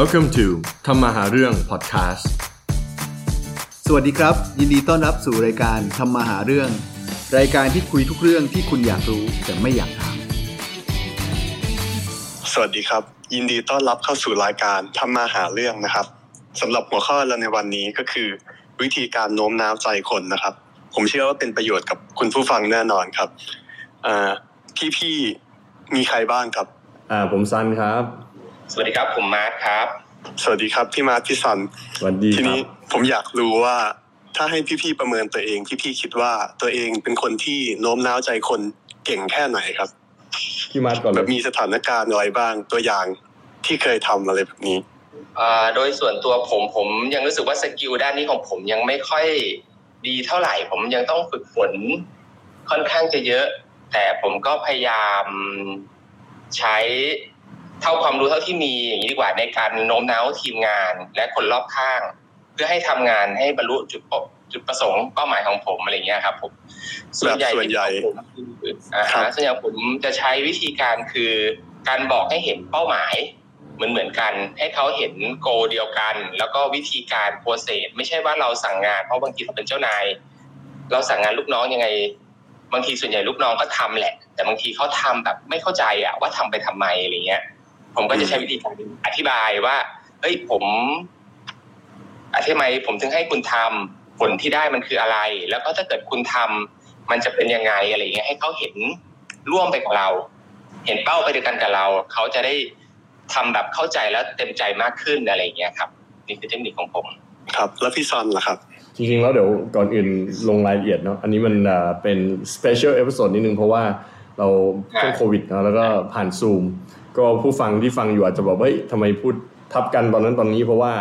Welcome to ทำมาหาเรื่อง podcast สวัสดีครับ ยินดีต้อนรับสู่รายการทำมาหาเรื่อง รายการที่คุยทุกเรื่องที่คุณอยากรู้แต่ไม่อยากถาม สวัสดีครับ ยินดีต้อนรับเข้าสู่รายการทำมาหาเรื่องนะครับสำหรับหัวข้อเราในวันนี้ก็คือ วิธีการโน้มน้าวใจคนนะครับ ผมเชื่อว่าเป็นประโยชน์กับคุณผู้ฟังแน่นอนครับพี่พี่ๆมีใครบ้างครับ อ่าผมซันครับ สวัสดีครับ ผมมาร์ทครับ สวัสดีครับพี่มาร์ทพี่ซันสวัสดีครันี้ผมอยากรู้ว่า ถ้าให้พี่ๆประเมินตัวเองพี่ๆคิดว่าตัวเองเป็นคนที่โน้มน้าวใจคนเก่งแค่ไหนครับพี่มาร์ทก่อนเลย แบบมีสถานการณ์อะไรบ้างตัวอย่างที่เคยทำอะไรแบบนี้อ่าโดยส่วนตัวผมผมยังรู้สึกว่า skill ด้านนี้ของผมยังไม่ค่อยดีเท่าไหร่ ผมยังต้องฝึกฝนค่อนข้างจะเยอะ แต่ผมก็พยายามใช้ เท่าความรู้เท่าที่มีอย่างนี้ดีกว่าในการโน้มน้าวทีมงานและคนรอบข้าง เพื่อให้ทำงานให้บรรลุจุดเป้าจุดประสงค์เป้าหมายของผมอะไรเงี้ยครับผมส่วนใหญ่ส่วนใหญ่ที่ผมคืออ่าครับฮะส่วนใหญ่ผมจะใช้วิธีการคือการบอกให้เห็นเป้าหมายเหมือนเหมือนกัน ให้เขาเห็นโกเดียวกัน แล้วก็วิธีการโปรเซสไม่ใช่ว่าเราสั่งงานเพราะบางทีเราเป็นเจ้านาย เราสั่งงานลูกน้องยังไง บางทีส่วนใหญ่ลูกน้องก็ทำแหละ แต่บางทีเขาทำแบบไม่เข้าใจอะว่าทำไปทำไมอะไรเงี้ย ผมก็จะใช้วิธีการอธิบายว่าเฮ้ยผมอธิบายผมถึงให้คุณทำผลที่ได้มันคืออะไร แล้วก็ถ้าเกิดคุณทำมันจะเป็นยังไงอะไรเงี้ยให้เขาเห็นร่วมไปกับเรา เห็นเป้าไปด้วยกันกับเรา เขาจะได้ทำแบบเข้าใจแล้วเต็มใจมากขึ้นอะไรเงี้ยครับ นี่คือเทคนิคของผม ครับ แล้วพี่ซันล่ะครับ จริงๆแล้วเดี๋ยวก่อนอื่นลงรายละเอียดเนาะอันนี้มันเป็น special episode นิดนึงเพราะว่าเราช่วงโควิดเนาะแล้วก็ผ่านซูม ก็ผู้ฟังที่ฟังอยู่อาจจะบอกว่าเฮ้ยทำไมพูดทับกันตอนนั้นตอนนี้เพราะว่า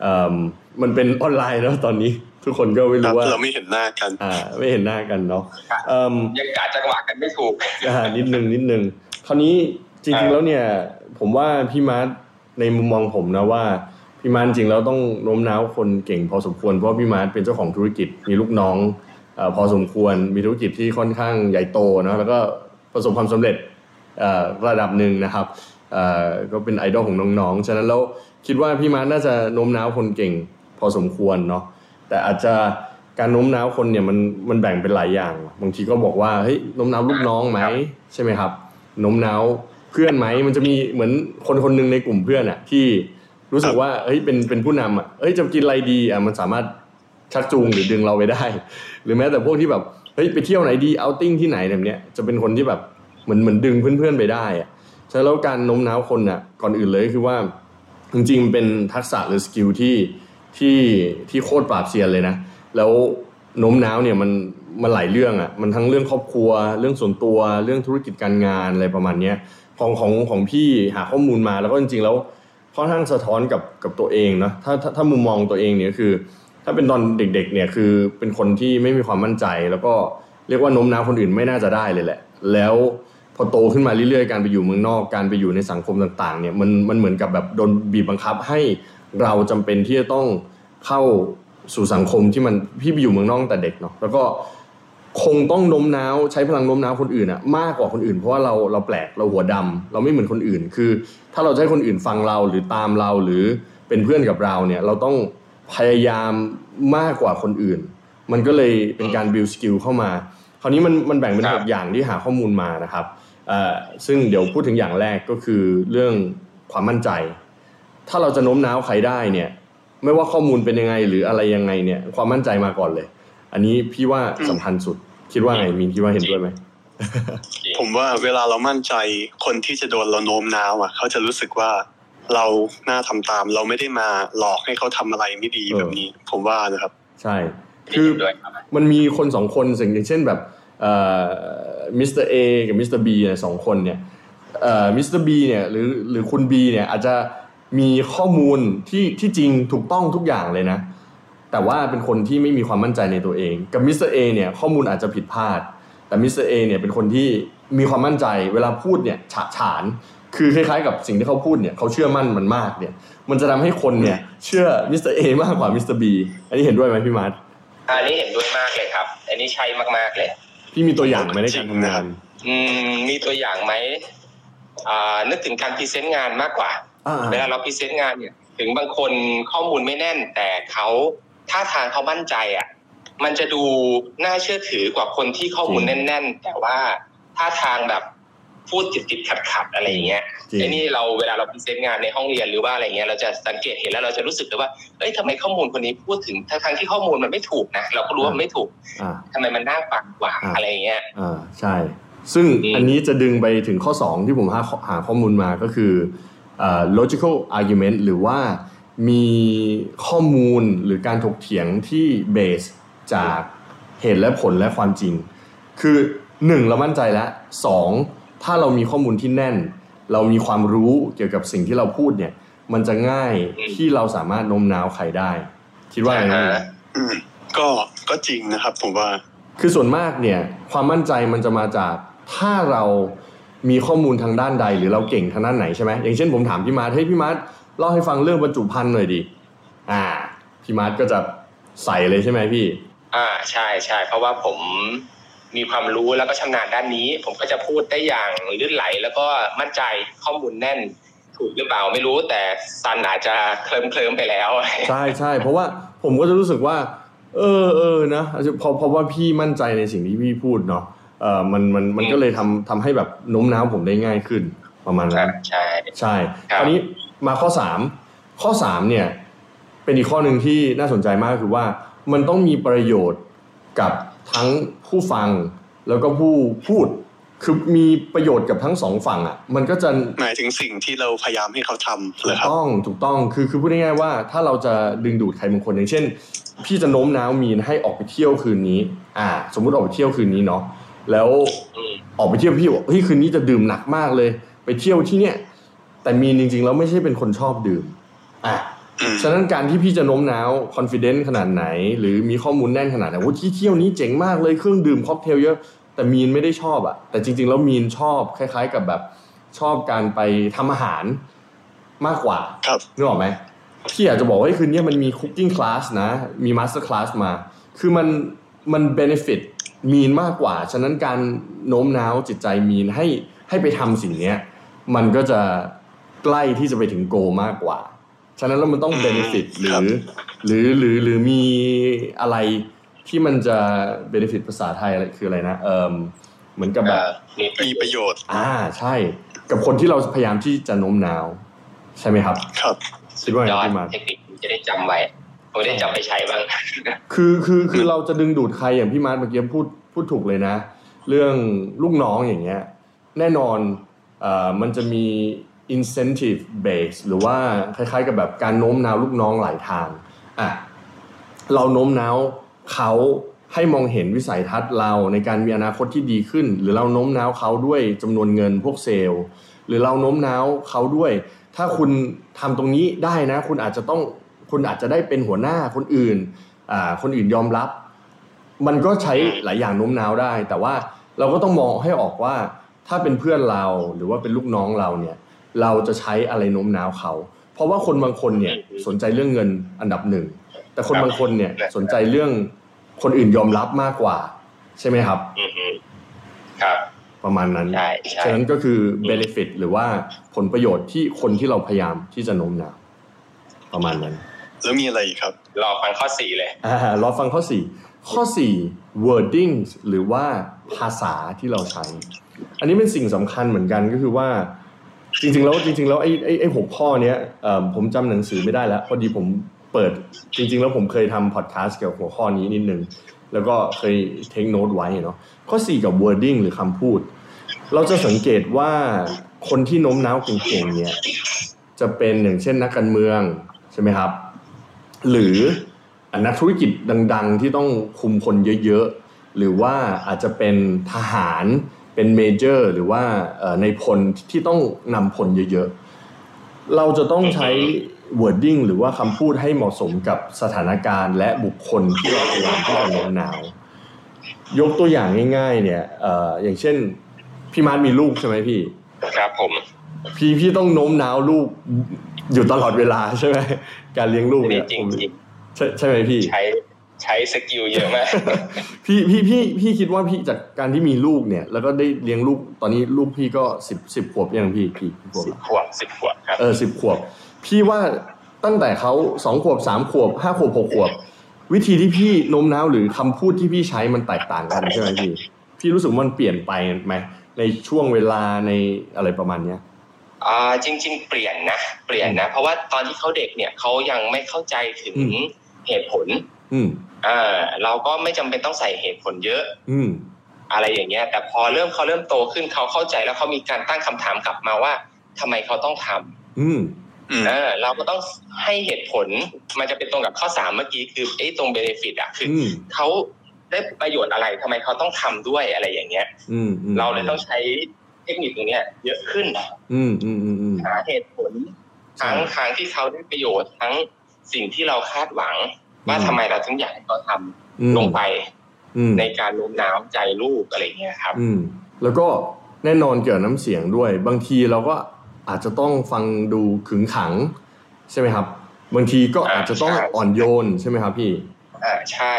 เอิ่มมันเป็นออนไลน์เนาะตอนนี้ ทุกคนก็ไม่ครับรู้ว่าเราไม่เห็นหน้ากันอ่าไม่เห็นหน้ากันเนาะครับเอิ่มยังกาจังหวะกันไม่ถูกอ่านิดนึงนิดนึงคราวนี้จริงๆแล้วเนี่ย ผมว่าพี่มาร์ทในมุมมองผมนะว่าพี่มาร์ทจริงๆแล้วต้องโน้มน้าวคนเก่งพอสมควรเพราะพี่มาร์ทเป็นเจ้าของธุรกิจมีลูกน้องเออพอสมควรมีธุรกิจที่ค่อนข้างใหญ่โตเนอะแล้วก็ประสบความสำเร็จเอ่อ ระดับหนึ่งนะครับก็เป็นไอดอลของน้องๆ ฉะนั้นแล้วคิดว่าพี่มาร์ทน่าจะโน้มน้าวคนเก่งพอสมควรเนาะแต่อาจจะการโน้มน้าวคนเนี่ยมันมันแบ่งเป็นหลายอย่าง บางทีก็บอกว่าเฮ้ยโน้มน้าวลูกน้องไหมใช่ไหมครับโน้มน้าวเพื่อนไหมมันจะมีเหมือนคนคนหนึ่งในกลุ่มเพื่อนอะที่รู้สึกว่าเฮ้ยเป็นเป็นผู้นำอะเฮ้ยจะกินอะไรดีอะมันสามารถชักจูงหรือดึงเราไปได้ หรือแม้แต่พวกที่แบบเฮ้ยไปเที่ยวไหนดี outing ที่ไหนแบบเนี้ยจะเป็นคนที่แบบ เหมือนเหมือนดึงเพื่อนๆไปได้อะฉะนั้นแล้วการโน้มน้าวคนอะก่อนอื่นเลยคือว่าจริงๆเป็นทักษะหรือ skill ที่ที่ที่โคตรปราบเซียนเลยนะ แล้วโน้มน้าวเนี่ยมันมันหลายเรื่องอะ่ะมันทั้งเรื่องครอบครัว เรื่องส่วนตัวเรื่องธุรกิจการงานอะไรประมาณเนี้ยของของของพี่หาข้อมูลมาแล้วก็จริงๆแล้วค่อนข้างสะท้อนกับกับตัวเองนะถ้าถ้าถ้ามุมมองตัวเองเนี่ยคือ ถ้าเป็นตอนเด็กๆเนี่ยคือเป็นคนที่ไม่มีความมั่นใจ แล้วก็เรียกว่าโน้มน้าวคนอื่นไม่น่าจะได้เลยแหละ แล้ว พอโตขึ้นมาเรื่อยๆ การไปอยู่เมืองนอก การไปอยู่ในสังคมต่างๆ เนี่ยมันมันเหมือนกับแบบโดนบีบบังคับให้เราจำเป็นที่จะต้องเข้าสู่สังคมที่มันพี่ไปอยู่เมืองนอกแต่เด็กเนาะแล้วก็คงต้องโน้มน้าวใช้พลังโน้มน้าวคนอื่นอะมากกว่าคนอื่นเพราะว่าเราเราแปลกเราหัวดำเราไม่เหมือนคนอื่น คือ ถ้าเราจะให้คนอื่นฟังเราหรือตามเราหรือเป็นเพื่อนกับเราเนี่ยเราต้องพยายามมากกว่าคนอื่น มันก็เลยเป็นการ build skill เข้ามา คราวนี้มันมันแบ่งเป็นคหรับกอย่างที่หาข้อมูลมานะครับเอ่อซึ่งเดี๋ยวพูดถึงอย่างแรกก็คือเรื่องความมั่นใจ ถ้าเราจะโน้มน้าวใครได้เนี่ยไม่ว่าข้อมูลเป็นยังไงหรืออะไรยังไงเนี่ยความมั่นใจมาก่อนเลย อันนี้พี่ว่าสำคัญสุด คิดว่าไงมีนคิดว่าเห็นด้วยไหมผมว่าเวลาเรามั่นใจคนที่จะโดนเราโน้มน้าวอะ เขาจะรู้สึกว่าเราหน้าทำตาม เราไม่ได้มาหลอกให้เขาทำอะไรไม่ดีเออแบบนี้ ผมว่านะครับ ใช่ คือเห็นด้วยครับมันมีคนสองคนสิ่งอย่างเช่นแบบเอ่อ Mister A กับ Mister B เนี่ยสองคนเนี่ยเอ่อ Mister B เนี่ยหรือหรือคุณ B เนี่ยอาจจะมีข้อมูลที่ที่จริงถูกต้องทุกอย่างเลยนะ แต่ว่าเป็นคนที่ไม่มีความมั่นใจในตัวเอง กับ Mister A เนี่ยข้อมูลอาจจะผิดพลาด แต่ Mister A เนี่ยเป็นคนที่มีความมั่นใจเวลาพูดเนี่ยฉะฉาน คือคล้ายๆกับสิ่งที่เขาพูดเนี่ยเขาเชื่อมั่นมันมากเนี่ย มันจะทำให้คนเนี่ยเชื่อ Mister A มากกว่า Mister B อันนี้เห็นด้วยไหมพี่มาร์ทอันนี้เห็นด้วยมากเลยครับ อันนี้ใช่มากๆเลย พี่มีตัวอย่างไหมในการทำงาน อืมมีตัวอย่างไหมอ่านึกถึงการ present งานมากกว่าอ่าเวลาเรา present งานเนี่ย ถึงบางคนข้อมูลไม่แน่น แต่เขาท่าทางเขามั่นใจอะ มันจะดูน่าเชื่อถือกว่าคนที่ข้อมูลจริงแน่น ๆ แต่ว่าท่าทางแบบ พูดติดติดขัดขัดๆอะไรอย่างเงี้ยจริงไอ้นี่เราเวลาเรา present งานในห้องเรียนหรือว่าอะไรเงี้ยเราจะสังเกตเห็นแล้วเราจะรู้สึกเลยว่าเอ้ยทำไมข้อมูลคนนี้พูดถึงทั้งๆที่ข้อมูลมันไม่ถูกนะเราก็รู้ว่ามันไม่ถูกอ่าทำไมมันน่าฟังกว่าอ่าอะไรอย่างเงี้ยอ่าใช่ ซึ่งอืมอันนี้จะดึงไปถึงข้อ 2 ที่ผมหาหาข้อมูลมาก็คือเอ่อ logical argument หรือว่ามีข้อมูลหรือการถกเถียงที่ base จากเหตุและผลและความจริง คือ 1 เรามั่นใจแล้ว 2 ถ้าเรามีข้อมูลที่แน่น เรามีความรู้เกี่ยวกับสิ่งที่เราพูดเนี่ย มันจะง่ายอืมที่เราสามารถโน้มน้าวใครได้ คิดว่าไงอ่าบ้างฮะอืมก็ก็จริงนะครับผมว่า คือส่วนมากเนี่ย ความมั่นใจมันจะมาจากถ้าเรามีข้อมูลทางด้านใด หรือเราเก่งทางด้านไหนใช่ไหมอย่างเช่นผมถามพี่มาร์ทเฮ้ยพี่มาร์ทเล่าให้ฟังเรื่องบรรจุภัณฑ์หน่อยดิอ่าพี่มาร์ทก็จะใส่เลยใช่ไหมพี่ อ่าใช่ใช่เพราะว่าผม มีความรู้แล้วก็ชำนาญด้านนี้ ผมก็จะพูดได้อย่างลื่นไหล แล้วก็มั่นใจข้อมูลแน่นถูกหรือเปล่าไม่รู้แต่ซันอาจจะเคลิ้มเคลิมๆไปแล้ว ใช่ใช่เพราะว่าผมก็จะรู้สึกว่า เออเออนะเพราะเพราะว่าพี่มั่นใจในสิ่งที่พี่พูดเนาะเออมันมันมันก็เลยทำทำให้แบบโน้มน้าวผมได้ง่ายขึ้นประมาณคนั้รันบใช่ใช่ครับคราวนี้มาข้อสามข้อสามเนี่ยเป็นอีกข้อหนึ่งที่น่าสนใจมากคือว่ามันต้องมีประโยชน์กับ ทั้งผู้ฟังแล้วก็ผู้พูดคือมีประโยชน์กับทั้งสองฝั่งอะ มันก็จะหมายถึงสิ่งที่เราพยายามให้เขาทำถูเลยกครับต้องถูกต้องคือคือพูดง่ายๆว่า ถ้าเราจะดึงดูดใครบางคนอย่างเช่น พี่จะโน้มน้าวมีนให้ออกไปเที่ยวคืนนี้ อ่า สมมุติออกไปเที่ยวคืนนี้เนาะแล้วอืมออกไปเที่ยวพี่บอกเฮ้ยคืนนี้จะดื่มหนักมากเลย ไปเที่ยวที่เนี่ย แต่มีนจริงๆแล้วไม่ใช่เป็นคนชอบดื่ม อะอืม ฉะนั้นการที่พี่จะโน้มน้าวคอนฟ idence ขนาดไหน หรือมีข้อมูลแน่นขนาดไหนว่าที่เที่ยวนี้เจ๋งมากเลยเครื่องดื่มค็อกเทลเยอะ แต่มีนไม่ได้ชอบอะแต่จริง ๆ แล้วมีนชอบคล้าย ๆ กับแบบชอบการไปทำอาหารมากกว่าครับนึกออกไหมพี่อยากจะบอกว่าเฮ้ยคืนนี้มันมี cooking class นะมี master class มา คือมันมัน benefit มีนมากกว่า ฉะนั้นการโน้มน้าวจิตใจมีนให้ให้ไปทำสิ่งเนี้ย มันก็จะใกล้ที่จะไปถึง goal มากกว่า ฉะนั้นแล้วมันต้องอืม benefit หรือครับหรือหรือหรือมีอะไรที่มันจะ benefit ภาษาไทยอะไรคืออะไรนะเออเหมือนกับแบบเอ่อมีมีประโยชน์ อ่าใช่ กับคนที่เราพยายามที่จะโน้มน้าว ใช่ไหมครับ ครับคิดว่าไงยอดพี่มาร์คเทคนิคจะได้จำไว้ผมได้จำไปใช้บ้าง คือคือคือเราจะดึงดูดใครอย่างพี่มาร์ทเมื่อกี้พูดพูดถูกเลยนะ เรื่องลูกน้องอย่างเงี้ย แน่นอนเอ่อมันจะมี incentive base หรือว่าคล้ายๆกับแบบการโน้มน้าวลูกน้องหลายทางอะเราโน้มน้าวเขาให้มองเห็นวิสัยทัศน์เราในการมีอนาคตที่ดีขึ้น หรือเราโน้มน้าวเขาด้วยจำนวนเงินพวกเซลล์ หรือเราโน้มน้าวเขาด้วย ถ้าคุณทำตรงนี้ได้นะ คุณอาจจะต้องคุณอาจจะได้เป็นหัวหน้าคนอื่นอ่าคนอื่นยอมรับ มันก็ใช้หลายอย่างโน้มน้าวได้ แต่ว่าเราก็ต้องมองให้ออกว่าถ้าเป็นเพื่อนเราหรือว่าเป็นลูกน้องเราเนี่ย เราจะใช้อะไรโน้มน้าวเขา เพราะว่าคนบางคนเนี่ยสนใจเรื่องเงินอันดับหนึ่ง แต่คนบางคนเนี่ยสนใจเรื่องคนอื่นยอมรับมากกว่า ใช่ไหมครับอือฮึครับ ประมาณนั้นใช่ใช่ฉะนั้นก็คือ benefit หรือว่าผลประโยชน์ที่คนที่เราพยายามที่จะโน้มน้าวประมาณนั้น แล้วมีอะไรอีกครับ รอฟังข้อสี่เลยอ่ารอฟังข้อ4ข้อ4 wording หรือว่าภาษาที่เราใช้ อันนี้เป็นสิ่งสำคัญเหมือนกันก็คือว่า จริงๆแล้วจริงๆแล้วไอ้ไอ้ไอ้หกข้อเนี้ยผมจำหนังสือไม่ได้แล้วพอดีผมเปิดจริง ๆ แล้วผมเคยทำพอดแคสต์เกี่ยวกับหัวข้อนี้นิดนึงแล้วก็เคยเทคโน t ไว้เนาะข้อ 4 กับ wording หรือคำพูด เราจะสังเกตว่าคนที่โน้มน้าวเก่งๆเนี่ยจะเป็นอย่างเช่นนักการเมืองใช่ไหมครับ หรือนักธุรกิจดัง ๆ ที่ต้องคุมคนเยอะๆ หรือว่าอาจจะเป็นทหาร เป็นเมเจอร์หรือว่าเอ่อในพลที่ต้องนำพลเยอะๆ เราจะต้องใช้ wording หรือว่าคำพูดให้เหมาะสมกับสถานการณ์ และบุคคลที่เราพยายามที่จะโน้มน้าวยกตัวอย่างง่าย ๆ เนี่ยเอ่ออย่างเช่นพี่มาร์ทมีลูกใช่ไหมพี่ ครับผม พี่พี่ต้องโน้มน้าวลูกอยู่ตลอดเวลาใช่ไหมการเลี้ยงลูกนี่เนี่ยจริงผมจริงใช่ใช่ไหมพี่ใช้ ใช้ skill เยอะมาก พี่พี่พี่พี่คิดว่าพี่จากการที่มีลูกเนี่ย แล้วก็ได้เลี้ยงลูกตอนนี้ลูกพี่ก็สิบสิบขวบยังพี่พี่ขวบสิบขวบสิบขวบครับเออสิบขวบ พี่ว่าตั้งแต่เขาสองขวบสามขวบห้าขวบหกขวบ วิธีที่พี่โน้มน้าวหรือคำพูดที่พี่ใช้มันแตกต่างกันใช่ไหมพี่ พี่รู้สึกว่ามันเปลี่ยนไปไหมในช่วงเวลาในอะไรประมาณเนี้ยอ่าจริง ๆ เปลี่ยนนะเปลี่ยนนะ เพราะว่าตอนที่เขาเด็กเนี่ยเขายังไม่เข้าใจถึงอืมเหตุผล อืม อ่าเราก็ไม่จำเป็นต้องใส่เหตุผลเยอะ อืม อะไรอย่างเงี้ย แต่พอเริ่มเขาเริ่มโตขึ้นเขาเข้าใจแล้วเขามีการตั้งคำถามกลับมาว่าทำไมเขาต้องทำอืมอืมเออเราก็ต้องให้เหตุผล มันจะเป็นตรงกับข้อสามเมื่อกี้คือไอ้ตรงเบนฟิตอะคืออืมเขาได้ประโยชน์อะไรทำไมเขาต้องทำด้วยอะไรอย่างเงี้ยอืมอืมเราเลยต้องใช้เทคนิคตรงเนี้ย เยอะขึ้นอืมอืมอืมอืมหาเหตุผลทั้งทางที่เขาได้ประโยชน์ทั้งสิ่งที่เราคาดหวัง ว่าอืมทำไมเราถึงอยากให้เขาทำอืมลงไปอืมในการโน้มน้าวใจลูกอะไรเงี้ยครับ อืมแล้วก็แน่นอนเกี่ยวกับน้ำเสียงด้วย บางทีเราก็อาจจะต้องฟังดูขึงขัง ใช่ไหมครับ บางทีก็อาจจะต้องใช่อ่อนโยนใช่ไหมครับพี่อ่าใช่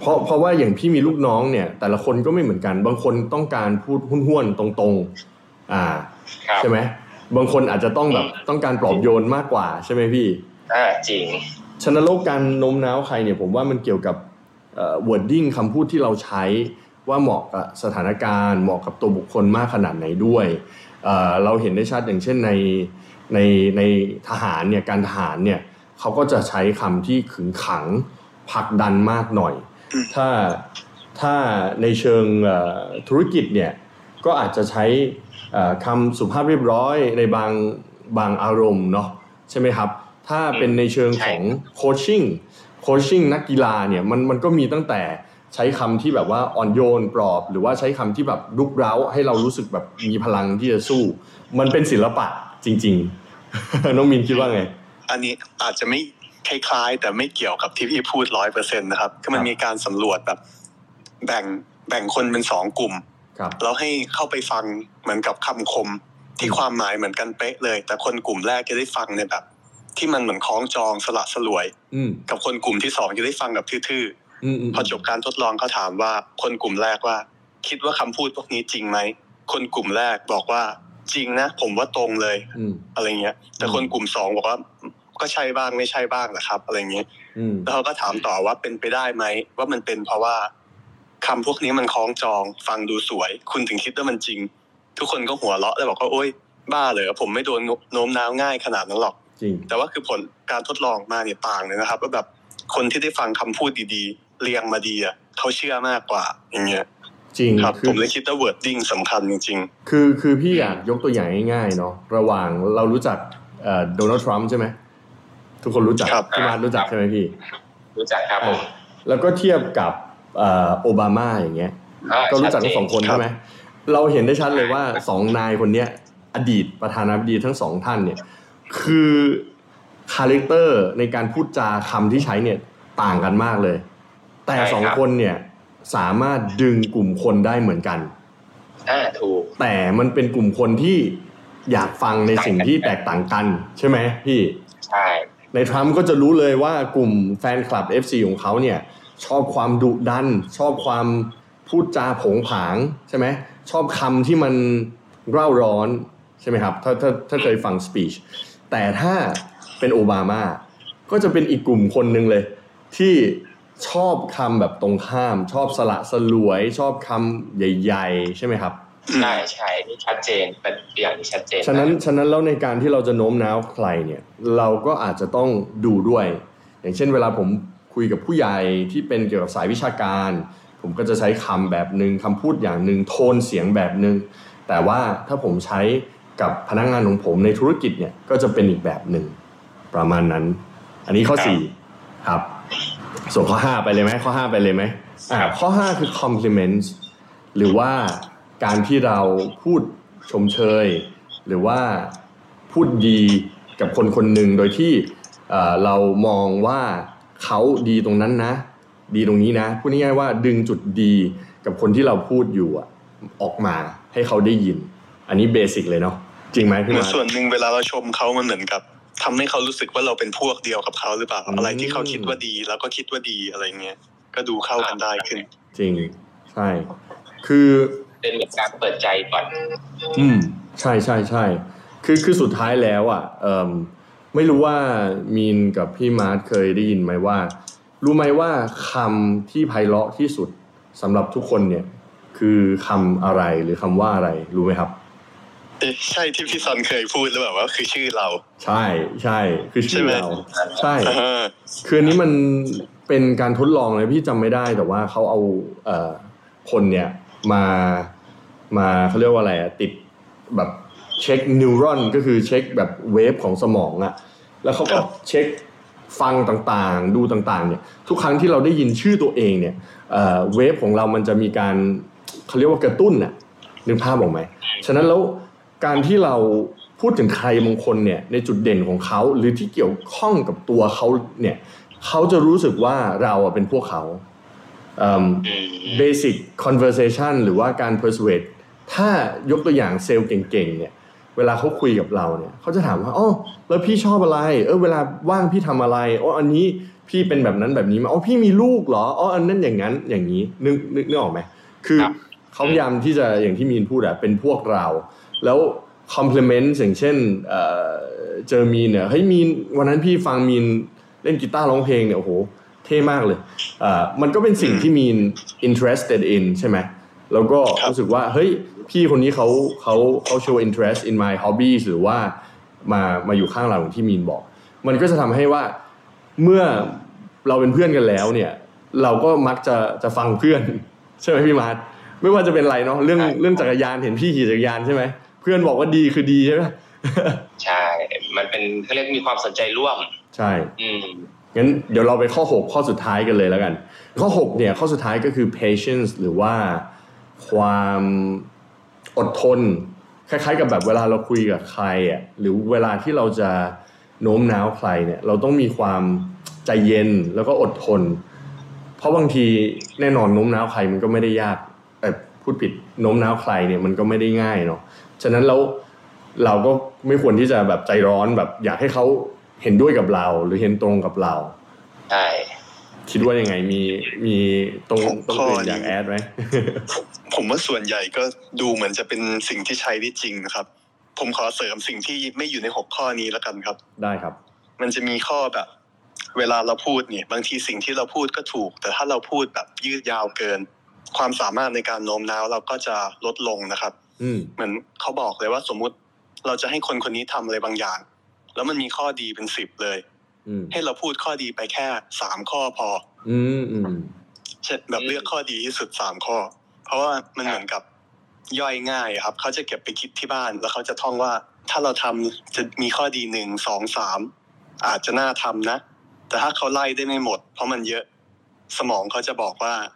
เพราะเพราะว่าอย่างพี่มีลูกน้องเนี่ย แต่ละคนก็ไม่เหมือนกัน บางคนต้องการพูดห้วนๆตรงๆ อ่าครับใช่ไหมบางคนอาจจะต้องแบบต้องการปลอบโยนมากกว่าใช่ไหมพี่อ่าจริง ชนะโลกการโน้มน้าวใครเนี่ยผมว่ามันเกี่ยวกับเอ่อ wording คำพูดที่เราใช้ว่าเหมาะกับสถานการณ์ เหมาะกับตัวบุคคลมากขนาดไหนด้วยเอ่อเราเห็นได้ชัดอย่างเช่นในในในทหารเนี่ยการทหารเนี่ยเขาก็จะใช้คำที่ขึงขังผลักดันมากหน่อย ถ้าถ้าในเชิงธุรกิจเนี่ยก็อาจจะใช้คำสุภาพเรียบร้อยในบางบางอารมณ์เนาะใช่ไหมครับ ถ้าเป็นในเชิงของโคชชิ่งโคชชิ่งนักกีฬาเนี่ยมันมันก็มีตั้งแต่ใช้คำที่แบบว่าอ่อนโยนปลอบ หรือว่าใช้คำที่แบบลุกเร้าให้เรารู้สึกแบบมีพลังที่จะสู้ มันเป็นศิลปะจริง ๆ น้องมินคิดว่าไง อันนี้อาจจะไม่คล้ายๆ แต่ไม่เกี่ยวกับที่พี่พูดร้อยเปอร์เซ็นต์นะครับก็มันครับมีการสำรวจแบบ แบ่งแบ่งคนเป็นสองกลุ่มครับแล้วให้เข้าไปฟังเหมือนกับคำคมที่ความหมายเหมือนกันเป๊ะเลย แต่คนกลุ่มแรกจะได้ฟังในแบบ ที่มันเหมือนคล้องจองสละสลวยอืมกับคนกลุ่มที่สองจะได้ฟังแบบทื่ออืมอืมๆพอจบการทดลองเขาถามว่าคนกลุ่มแรกว่า คิดว่าคำพูดพวกนี้จริงไหมคนกลุ่มแรกบอกว่าจริงนะผมว่าตรงเลยอืมอะไรเงี้ย แต่คนกลุ่มสองบอกว่าก็ใช่บ้างไม่ใช่บ้างนะครับ อะไรเงี้ยอืมแล้วเขาก็ถามต่อว่าเป็นไปได้ไหมว่ามันเป็นเพราะว่าคำพวกนี้มันคล้องจอง ฟังดูสวย คุณถึงคิดว่ามันจริง ทุกคนก็หัวเราะแล้วบอกว่าโอ๊ยบ้าเลยผมไม่โดนโน้มน้าวง่ายขนาดนั้นหรอก จริง แต่ว่าคือผลการทดลองมาเนี่ยต่างเลยนะครับว่าแบบคนที่ได้ฟังคำพูดดีๆ เรียงมาดีอะเขาเชื่อมากกว่าอย่างเงี้ยจริงครับคือผมเลยคิดว่า wording สำคัญจริงคือคือพี่อยากยกตัวอย่างง่ายๆเนาะระหว่างเรารู้จักเอ่อโดนัลด์ทรัมป์ใช่ไหมทุกคนรู้จักครับพี่มาร์ทรู้จักใช่ไหมพี่ รู้จักครับผมแล้วก็เทียบกับเอ่อโอบามาอย่างเงี้ยอ่าก็รู้จักทั้งสองคนครับใช่ไหมเราเห็นได้ชัดเลยว่าสองนายคนเนี้ย อดีตประธานาธิบดีทั้งสองท่านเนี่ย คือคาแรคเตอร์ในการพูดจาคำที่ใช้เนี่ยต่างกันมากเลย แต่สองคนเนี่ยสามารถดึงกลุ่มคนได้เหมือนกันอ่าถูก แต่มันเป็นกลุ่มคนที่อยากฟังในสิ่งที่แตกต่างกัน ใช่ไหมพี่ ใช่ ในทรัมป์ก็จะรู้เลยว่ากลุ่มแฟนคลับ FC ของเขาเนี่ย ชอบความดุดัน ชอบความพูดจาโผงผางใช่ไหมชอบคำที่มันเร่าร้อนใช่ไหมครับ ถ้าถ้าถ้าเคยฟังสปีช แต่ถ้าเป็นโอบามาก็จะเป็นอีกกลุ่มคนหนึ่งเลย ที่ชอบคำแบบตรงข้าม ชอบสละสลวย ชอบคำใหญ่ๆ ใช่ไหมครับใช่ใช่นี่ชัดเจนเป็นอย่างที่ชัดเจนฉะนั้นมากฉะนั้นแล้วในการที่เราจะโน้มน้าวใครเนี่ย เราก็อาจจะต้องดูด้วย อย่างเช่นเวลาผมคุยกับผู้ใหญ่ที่เป็นเกี่ยวกับสายวิชาการ ผมก็จะใช้คำแบบหนึ่งคำพูดอย่างหนึ่งโทนเสียงแบบหนึ่งแต่ว่าถ้าผมใช้ กับพนักงานของผมในธุรกิจเนี่ยก็จะเป็นอีกแบบหนึ่งประมาณนั้น อันนี้ข้อสี่ครับ ส่วนข้อห้าไปเลยไหมข้อห้าไปเลยไหมอ่าข้อห้าคือ compliments หรือว่าการที่เราพูดชมเชย หรือว่าพูดดีกับคนคนหนึ่งโดยที่เอ่อเรามองว่าเขาดีตรงนั้นนะ ดีตรงนี้นะพูดง่ายๆว่าดึงจุดดีกับคนที่เราพูดอยู่อะออกมาให้เขาได้ยิน อันนี้เบสิกเลยเนาะ จริงไหมๆพี่เหมือมานร์คส่วนหนึ่งเวลาเราชมเขามันเหมือนกับทำให้เขารู้สึกว่าเราเป็นพวกเดียวกับเขาหรือเปล่าอืมอะไรที่เขาคิดว่าดีแล้วก็คิดว่าดีอะไรเงี้ยก็ดูเข้ากันได้ขึ้น จริงใช่ คือเป็นเหมือนการเปิดใจก่อนอืม ใช่ใช่ใช่คือคือสุดท้ายแล้วอะเอ่มไม่รู้ว่ามีนกับพี่มาร์ทเคยได้ยินไหมว่า รู้ไหมว่าคำที่ไพเราะที่สุดสำหรับทุกคนเนี่ย คือคำอะไรหรือคำว่าอะไรรู้ไหมครับ เอ๊ะใช่ที่พี่ซันเคยพูดหรือเปล่าว่าคือชื่อเรา ใช่ใช่คือชื่อใช่ไหมเรา ใช่อ่าคืออันนี้มันเป็นการทดลองเลยพี่จำไม่ได้แต่ว่าเขาเอาเอ่อคนเนี่ยมามาเขาเรียกว่าอะไรอะติดแบบเช็คนิวรอนก็คือเช็คแบบเวฟของสมองอะแล้วเขาก็เช็คฟังต่างๆ ดูต่างๆเนี่ยทุกครั้งที่เราได้ยินชื่อตัวเองเนี่ยเอ่อเวฟของเรามันจะมีการเขาเรียกว่ากระตุ้นอะนึกภาพออกไหมฉะนั้นแล้ว การที่เราพูดถึงใครบางคนเนี่ยในจุดเด่นของเขาหรือที่เกี่ยวข้องกับตัวเขาเนี่ยเขาจะรู้สึกว่าเราอะเป็นพวกเขาเอิ่มอืม basic conversation หรือว่าการ persuade ถ้ายกตัวอย่างเซลล์เก่งๆเนี่ยเวลาเขาคุยกับเราเนี่ยเขาจะถามว่าอ๋อแล้วพี่ชอบอะไร เออเวลาว่างพี่ทำอะไรอ๋ออันนี้พี่เป็นแบบนั้นแบบนี้มาอ๋อพี่มีลูกเหรออ๋ออันนั้นอย่างนั้นอย่างนี้นึกนึกนึกออกไหมคือครับเขาพยายามที่จะอย่างที่มีนพูดอะเป็นพวกเรา แล้ว compliment อย่างเช่นเอ่อเจอมีนเนี่ยเฮ้ยมีนวันนั้นพี่ฟังมีนเล่นกีตาร์ร้องเพลงเนี่ยโอ้โหเท่มากเลยอ่ามันก็เป็นสิ่งที่มีน interested in ใช่ไหมแล้วก็ครับรู้สึกว่าเฮ้ยพี่คนนี้เขาเขาเขา show interest in my hobbies หรือว่ามามาอยู่ข้างเราอย่างที่มีนบอก มันก็จะทำให้ว่าเมื่อเราเป็นเพื่อนกันแล้วเนี่ย เราก็มักจะจะฟังเพื่อน ใช่ไหมพี่มาร์ทไม่ว่าจะเป็นอะไรเนาะเรื่องใช่เรื่องจักรยานเห็นพี่ขี่จักรยานใช่ไหมเพื่อนบอกว่าดีคือดีใช่ไหมใช่ มันเป็นเขาเรียกมีความสนใจร่วม ใช่ อืมงั้นเดี๋ยวเราไปข้อ 6 ข้อสุดท้ายกันเลยแล้วกัน ข้อ 6 เนี่ย ข้อสุดท้ายก็คือ patience หรือว่าความอดทน คล้าย ๆ กับแบบเวลาเราคุยกับใครอะหรือเวลาที่เราจะโน้มน้าวใครเนี่ย เราต้องมีความใจเย็นแล้วก็อดทน เพราะบางทีแน่นอนโน้มน้าวใครมันก็ไม่ได้ยากแต่พูดผิดโน้มน้าวใครเนี่ยมันก็ไม่ได้ง่ายเนาะ ฉะนั้นแล้วเราก็ไม่ควรที่จะแบบใจร้อนแบบอยากให้เขาเห็นด้วยกับเรา หรือเห็นตรงกับเราใช่คิดว่ายังไงมีมีตรงผมตรงข้ออื่นนี้อยากแอดไหมผมว่าส่วนใหญ่ก็ดูเหมือนจะเป็นสิ่งที่ใช้ได้จริงนะครับ ผมขอเสริมสิ่งที่ไม่อยู่ในหกข้อนี้แล้วกันครับ ได้ครับ มันจะมีข้อแบบ เวลาเราพูดเนี่ย บางทีสิ่งที่เราพูดก็ถูก แต่ถ้าเราพูดแบบยืดยาวเกิน ความสามารถในการโน้มน้าวเราก็จะลดลงนะครับอืม เหมือนเขาบอกเลยว่าสมมุติเราจะให้คนคนนี้ทำอะไรบางอย่าง แล้วมันมีข้อดีเป็นสิบเลยอืมให้เราพูดข้อดีไปแค่สามข้อพอ อืมอืมเช่นแบบเลือกข้อดีที่สุดสามข้อ เพราะว่ามันเหมือนกับย่อยง่ายอะครับ เขาจะเก็บไปคิดที่บ้าน แล้วเขาจะท่องว่า ถ้าเราทำจะมีข้อดีหนึ่งสองสามอาจจะน่าทำนะ แต่ถ้าเขาไล่ได้ไม่หมด เพราะมันเยอะ สมองเขาจะบอกว่าเอ๊ะ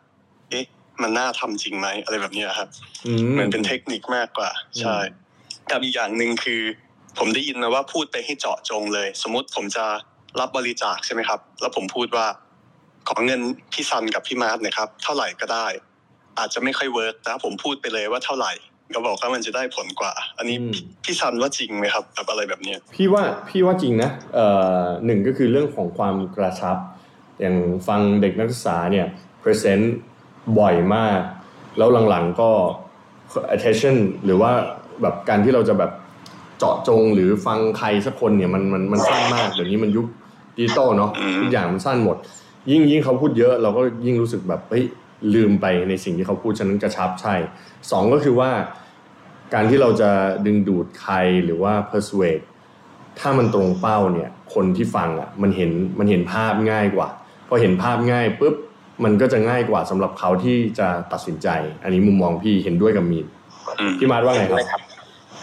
มันน่าทำจริงไหมอะไรแบบเนี้ยครับอืมเหมือนเป็นเทคนิคมากกว่า ใช่กับอีกอย่างหนึ่งคือ ผมได้ยินมาว่าพูดไปให้เจาะจงเลย สมมติผมจะรับบริจาคใช่ไหมครับ แล้วผมพูดว่า ขอเงินพี่ซันกับพี่มาร์ทหนะครับ เท่าไหร่ก็ได้ อาจจะไม่ค่อย work แต่ถ้าผมพูดไปเลยว่าเท่าไหร่ก็บอกว่ามันจะได้ผลกว่า อันนี้อืมพี่พี่ซันว่าจริงไหมครับแบบอะไรแบบเนี้ยพี่ว่าพี่ว่าจริงนะเอ่อหนึ่งก็คือเรื่องของความกระชับ อย่างฟังเด็กนักศึกษาเนี่ย present บ่อยมาก แล้วหลังๆก็ attention หรือว่าแบบการที่เราจะแบบเจาะจงหรือฟังใครสักคนเนี่ยมันมันมันสั้นมากเดี๋ยวนี้มันยุคดิจิตอลเนาะอืมทุกอย่างมันสั้นหมด ยิ่งยิ่งเขาพูดเยอะเราก็ยิ่งรู้สึกแบบเฮ้ยลืมไปในสิ่งที่เขาพูดฉะนั้นกระชับใช่สองก็คือว่า การที่เราจะดึงดูดใครหรือว่า persuade ถ้ามันตรงเป้าเนี่ย คนที่ฟังอะมันเห็นมันเห็นภาพง่ายกว่าพอเห็นภาพง่ายปุ๊บ มันก็จะง่ายกว่าสำหรับเขาที่จะตัดสินใจ อันนี้มุมมองพี่เห็นด้วยกับมีนอืมพี่มาร์ทว่าไงเห็นคด้รัวยบครับ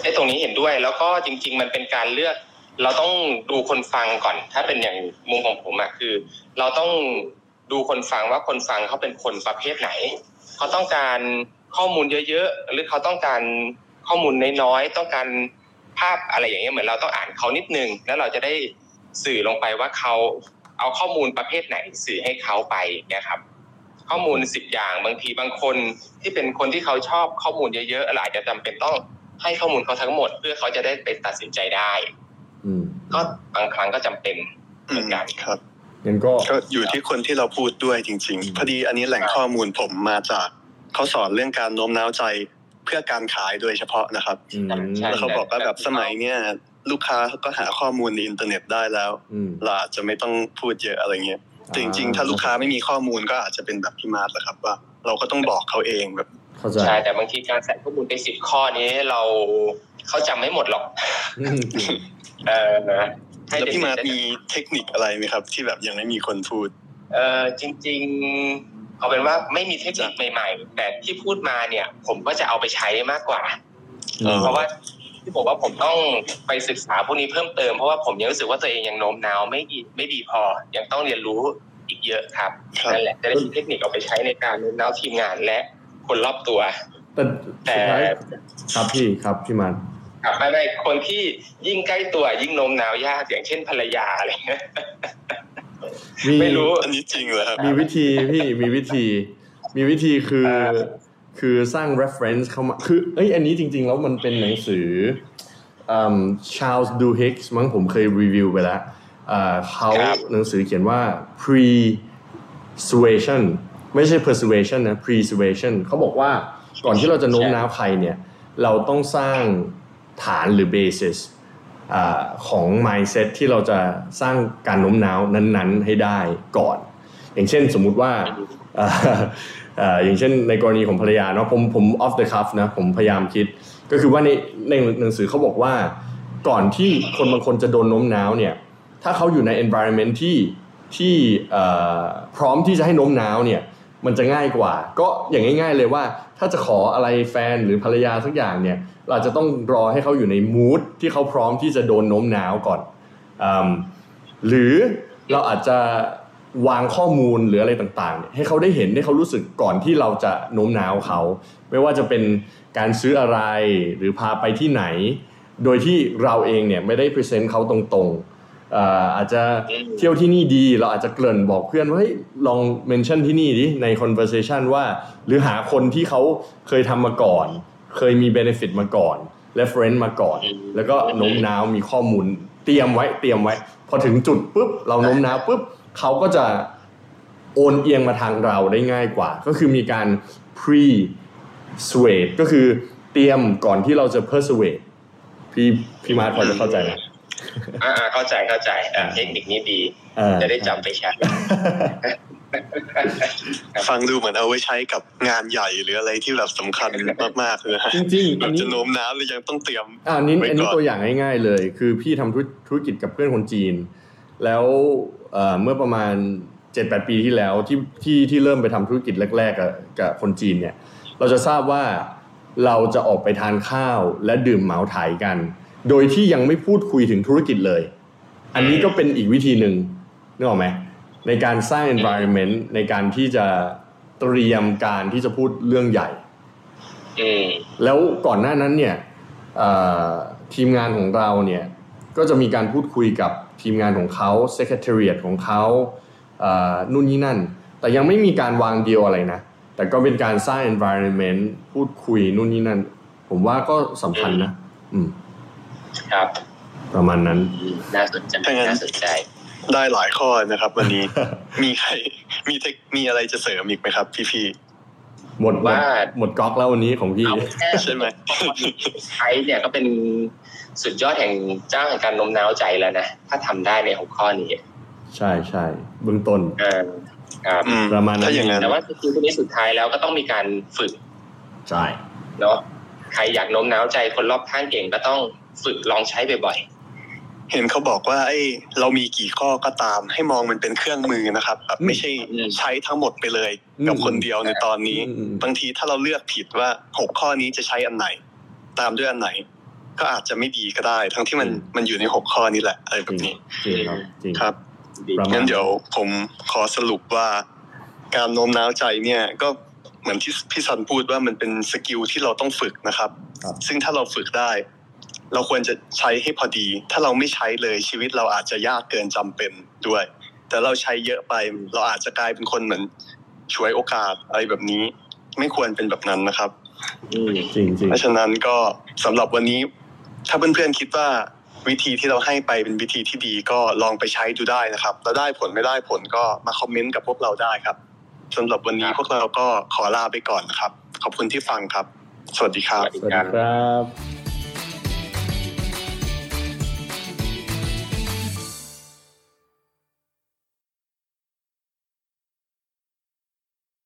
ไอ้ตรงนี้เห็นด้วยแล้วก็จริง ๆ มันเป็นการเลือก เราต้องดูคนฟังก่อน ถ้าเป็นอย่างมุมของผมอะคือ เราต้องดูคนฟังว่าคนฟังเขาเป็นคนประเภทไหนเขาต้องการข้อมูลเยอะๆ หรือเขาต้องการข้อมูลน้อยๆ ต้องการภาพอะไรอย่างเงี้ยเหมือนเราต้องอ่านเขานิดนึง แล้วเราจะได้สื่อลงไปว่าเขา เอาข้อมูลประเภทไหนสื่อให้เขาไปเนี่ยครับ ข้อมูลสิบอย่างบางทีบางคนที่เป็นคนที่เขาชอบข้อมูลเยอะๆเราอาจจะจำเป็นต้องให้ข้อมูลเขาทั้งหมด เพื่อเขาจะได้ไปตัดสินใจได้ อืมก็บางครั้งก็จำเป็นเหมือนกันครับงั้นก็ก็อยู่ที่คนที่เราพูดด้วยจริง ๆ พอดีอันนี้แหล่งข้อมูลผมมาจากเขาสอนเรื่องการโน้มน้าวใจเพื่อการขายโดยเฉพาะนะครับอืมใช่แล้วเขาบอกว่าแบบสมัยเนี้ย ลูกค้าก็หาข้อมูลในอินเทอร์เน็ตได้แล้วอืมเราอาจจะไม่ต้องพูดเยอะอะไรเงี้ยแต่จริง ๆ ถ้าลูกค้าไม่มีข้อมูลก็อาจจะเป็นแบบพี่มาร์ทแหละครับว่า เราก็ต้องบอกเขาเองแบบเข้าใจใช่แต่บางทีการใส่ข้อมูลไปสิบข้อนี้เราเขาจำไม่หมดหรอกอืมจริงเออให้แล้วพี่มาร์ทเด็กๆมีเทคนิคอะไรไหมครับ ที่แบบยังไม่มีคนพูด เออจริง ๆ เอาเป็นว่าไม่มีเทคนิคใหม่ ๆ แต่ที่พูดมาเนี่ย ผมก็จะเอาไปใช้มากกว่าอ๋อเพราะว่า ที่ผมว่าผมต้องไปศึกษาพวกนี้เพิ่มเติมเพราะว่าผมยังรู้สึกว่าตัวเองยังโน้มน้าวไม่ดีไม่ดีพอ ยังต้องเรียนรู้อีกเยอะครับครับนั่นแหละจะได้มีเทคนิคเอาไปใช้ในการโน้มน้าวทีมงานและคนรอบตัว แต่แต่สุดท้ายครับพี่ครับพี่มันครับไม่ไม่คนที่ยิ่งใกล้ตัวยิ่งโน้มน้าวยากอย่างเช่นภรรยาอะไรเงี้ยมีไม่รู้อันนี้จริงเหรอครับมีวิธีพี่มีวิธี มีวิธีคืออ่า คือสร้าง reference เข้ามา คือเอ้ยอันนี้จริง ๆ แล้วมันเป็นหนังสืออืม Charles Duhigg มั้งผมเคยรีวิวไปแล้วอ่าเขาครับหนังสือเขียนว่า persuasion ไม่ใช่ persuasion นะ persuasion เขาบอกว่าก่อนที่เราจะโน้มน้าวใครเนี่ย เราต้องสร้างฐานหรือ basis อาของ mindset ที่เราจะสร้างการโน้มน้าวนั้น ๆ ให้ได้ก่อน อย่างเช่นสมมุติว่าเอย่างเช่นในกรณีของภรรยาเนาะผมผม off the cuff นะผมพยายามคิด ก็คือว่าในในหนังสือเขาบอกว่า ก่อนที่คนบางคนจะโดนโน้มน้าวเนี่ยถ้าเขาอยู่ใน environment ที่ที่พร้อมที่จะให้โน้มน้าวเนี่ยมันจะง่ายกว่า ก็อย่างง่าย ๆเลยว่าถ้าจะขออะไรแฟนหรือภรรยาสักอย่างเนี่ยเราจะต้องรอให้เขาอยู่ในมูดที่เขาพร้อมที่จะโดนโน้มน้าวก่อนอหรือเราอาจจะ วางข้อมูลหรืออะไรต่างๆ ให้เขาได้เห็นให้เขารู้สึกก่อนที่เราจะโน้มน้าวเขา ไม่ว่าจะเป็นการซื้ออะไรหรือพาไปที่ไหน โดยที่เราเองเนี่ยไม่ได้ present เขาตรงๆเอ่ออาจจะเที่ยวที่นี่ดี เราอาจจะเกริ่นบอกเพื่อนว่าเฮ้ยลอง mention ที่นี่ดิใน conversation ว่า หรือหาคนที่เขาเคยทำมาก่อน เคยมี benefit มาก่อน reference มาก่อน แล้วก็โน้มน้าวมีข้อมูลเตรียมไว้เตรียมไว้ พอถึงจุดปุ๊บเราโน้มน้าวปุ๊บ เขาก็จะโอนเอียงมาทางเราได้ง่ายกว่า ก็คือมีการ pre suade ก็คือเตรียมก่อนที่เราจะ persuade พี่พี่มาร์ทพอจะเข้าใจไหมอ่าๆเข้าใจเข้าใจอ่าเทคนิคนี้ดีเออจะได้จำไปใช้ฟังดูเหมือนเอาไว้ใช้กับงานใหญ่หรืออะไรที่แบบสำคัญมากๆเลยนะจริงๆแบอันบนี้จะโน้มน้าวหรือยังต้องเตรียมอ่าอันนี้ไว้ก่อนอันนี้ตัวอย่างง่ายๆเลย คือพี่ทำธุรธุรกิจกับเพื่อนคนจีน แล้วเอ่อเมื่อประมาณ 7-8 ปีที่แล้วที่ที่ที่เริ่มไปทำธุรกิจแรกๆกับกับคนจีนเนี่ยเราจะทราบว่าเราจะออกไปทานข้าวและดื่มเหมาถ่ายกัน โดยที่ยังไม่พูดคุยถึงธุรกิจเลย อันนี้ก็เป็นอีกวิธีหนึ่งนึกออกไหมในการสร้าง environment ในการที่จะเตรียมการที่จะพูดเรื่องใหญ่อืมแล้วก่อนหน้านั้นเนี่ยเอ่อทีมงานของเราเนี่ยก็จะมีการพูดคุยกับ ทีมงานของเขา secretariat ของเขาเอ่อนู่นนี่นั่น แต่ยังไม่มีการวางเดียวอะไรนะ แต่ก็เป็นการสร้าง environment พูดคุยนู่นนี่นั่น ผมว่าก็สำคัญนะอืมครับ ประมาณนั้นอืมน่าสนใจถ้างั้นน่าสนใจ ได้หลายข้อนะครับ วันนี้ มีใคร มีเทคมีอะไรจะเสริมอีกไหมครับ พี่หมด หมดว่าหมดก๊อกแล้ววันนี้ของพี่เอาแค่ๆใช่ไหมใช้เนี่ยก็เป็นสุดยอดแห่งเจ้าแห่งการโน้มน้าวใจแล้วนะ ถ้าทำได้ในหัวข้อนี้ ใช่ใช่เบื้องต้นเออครับอืมประมาณนั้นถ้าอย่างนั้นแต่ว่าคือทีนี้สุดท้ายแล้วก็ต้องมีการฝึก ใช่เนาะใครอยากโน้มน้าวใจคนรอบข้างเก่งก็ต้องฝึกลองใช้บ่อย เห็นเขาบอกว่าไอ้เรามีกี่ข้อก็ตาม ให้มองมันเป็นเครื่องมือนะครับแบบไม่ใช่ใช้ทั้งหมดไปเลยกับคนเดียวในตอนนี้อืมบางทีถ้าเราเลือกผิดว่าหกข้อนี้จะใช้อันไหน ตามด้วยอันไหน ก็อาจจะไม่ดีก็ได้ ทั้งที่มันมันอยู่ในหกข้อนี้แหละอะไรจแบริงบนี้จริงครับจริงครับๆดีประมาณงั้นเดี๋ยวผมขอสรุปว่า การโน้มน้าวใจเนี่ยก็เหมือนที่พี่ซันพูดว่ามันเป็น skill ที่เราต้องฝึกนะครับครับซึ่งถ้าเราฝึกได้ เราควรจะใช้ให้พอดี ถ้าเราไม่ใช้เลยชีวิตเราอาจจะยากเกินจำเป็นด้วย แต่เราใช้เยอะไปเราอาจจะกลายเป็นคนเหมือนฉวยโอกาสอะไรแบบนี้ ไม่ควรเป็นแบบนั้นนะครับอืมจริงจริงเพราะฉะนั้นก็สำหรับวันนี้ ถ้าเพื่อนๆคิดว่าวิธีที่เราให้ไปเป็นวิธีที่ดีก็ลองไปใช้ดูได้นะครับ แล้วได้ผลไม่ได้ผลก็มาคอมเมนต์กับพวกเราได้ครับสำหรับวันนี้พวกเราก็ขอลาไปก่อนนะครับ ขอบคุณที่ฟังครับ สวัสดีครับ สวัสดีสวัสดีครับ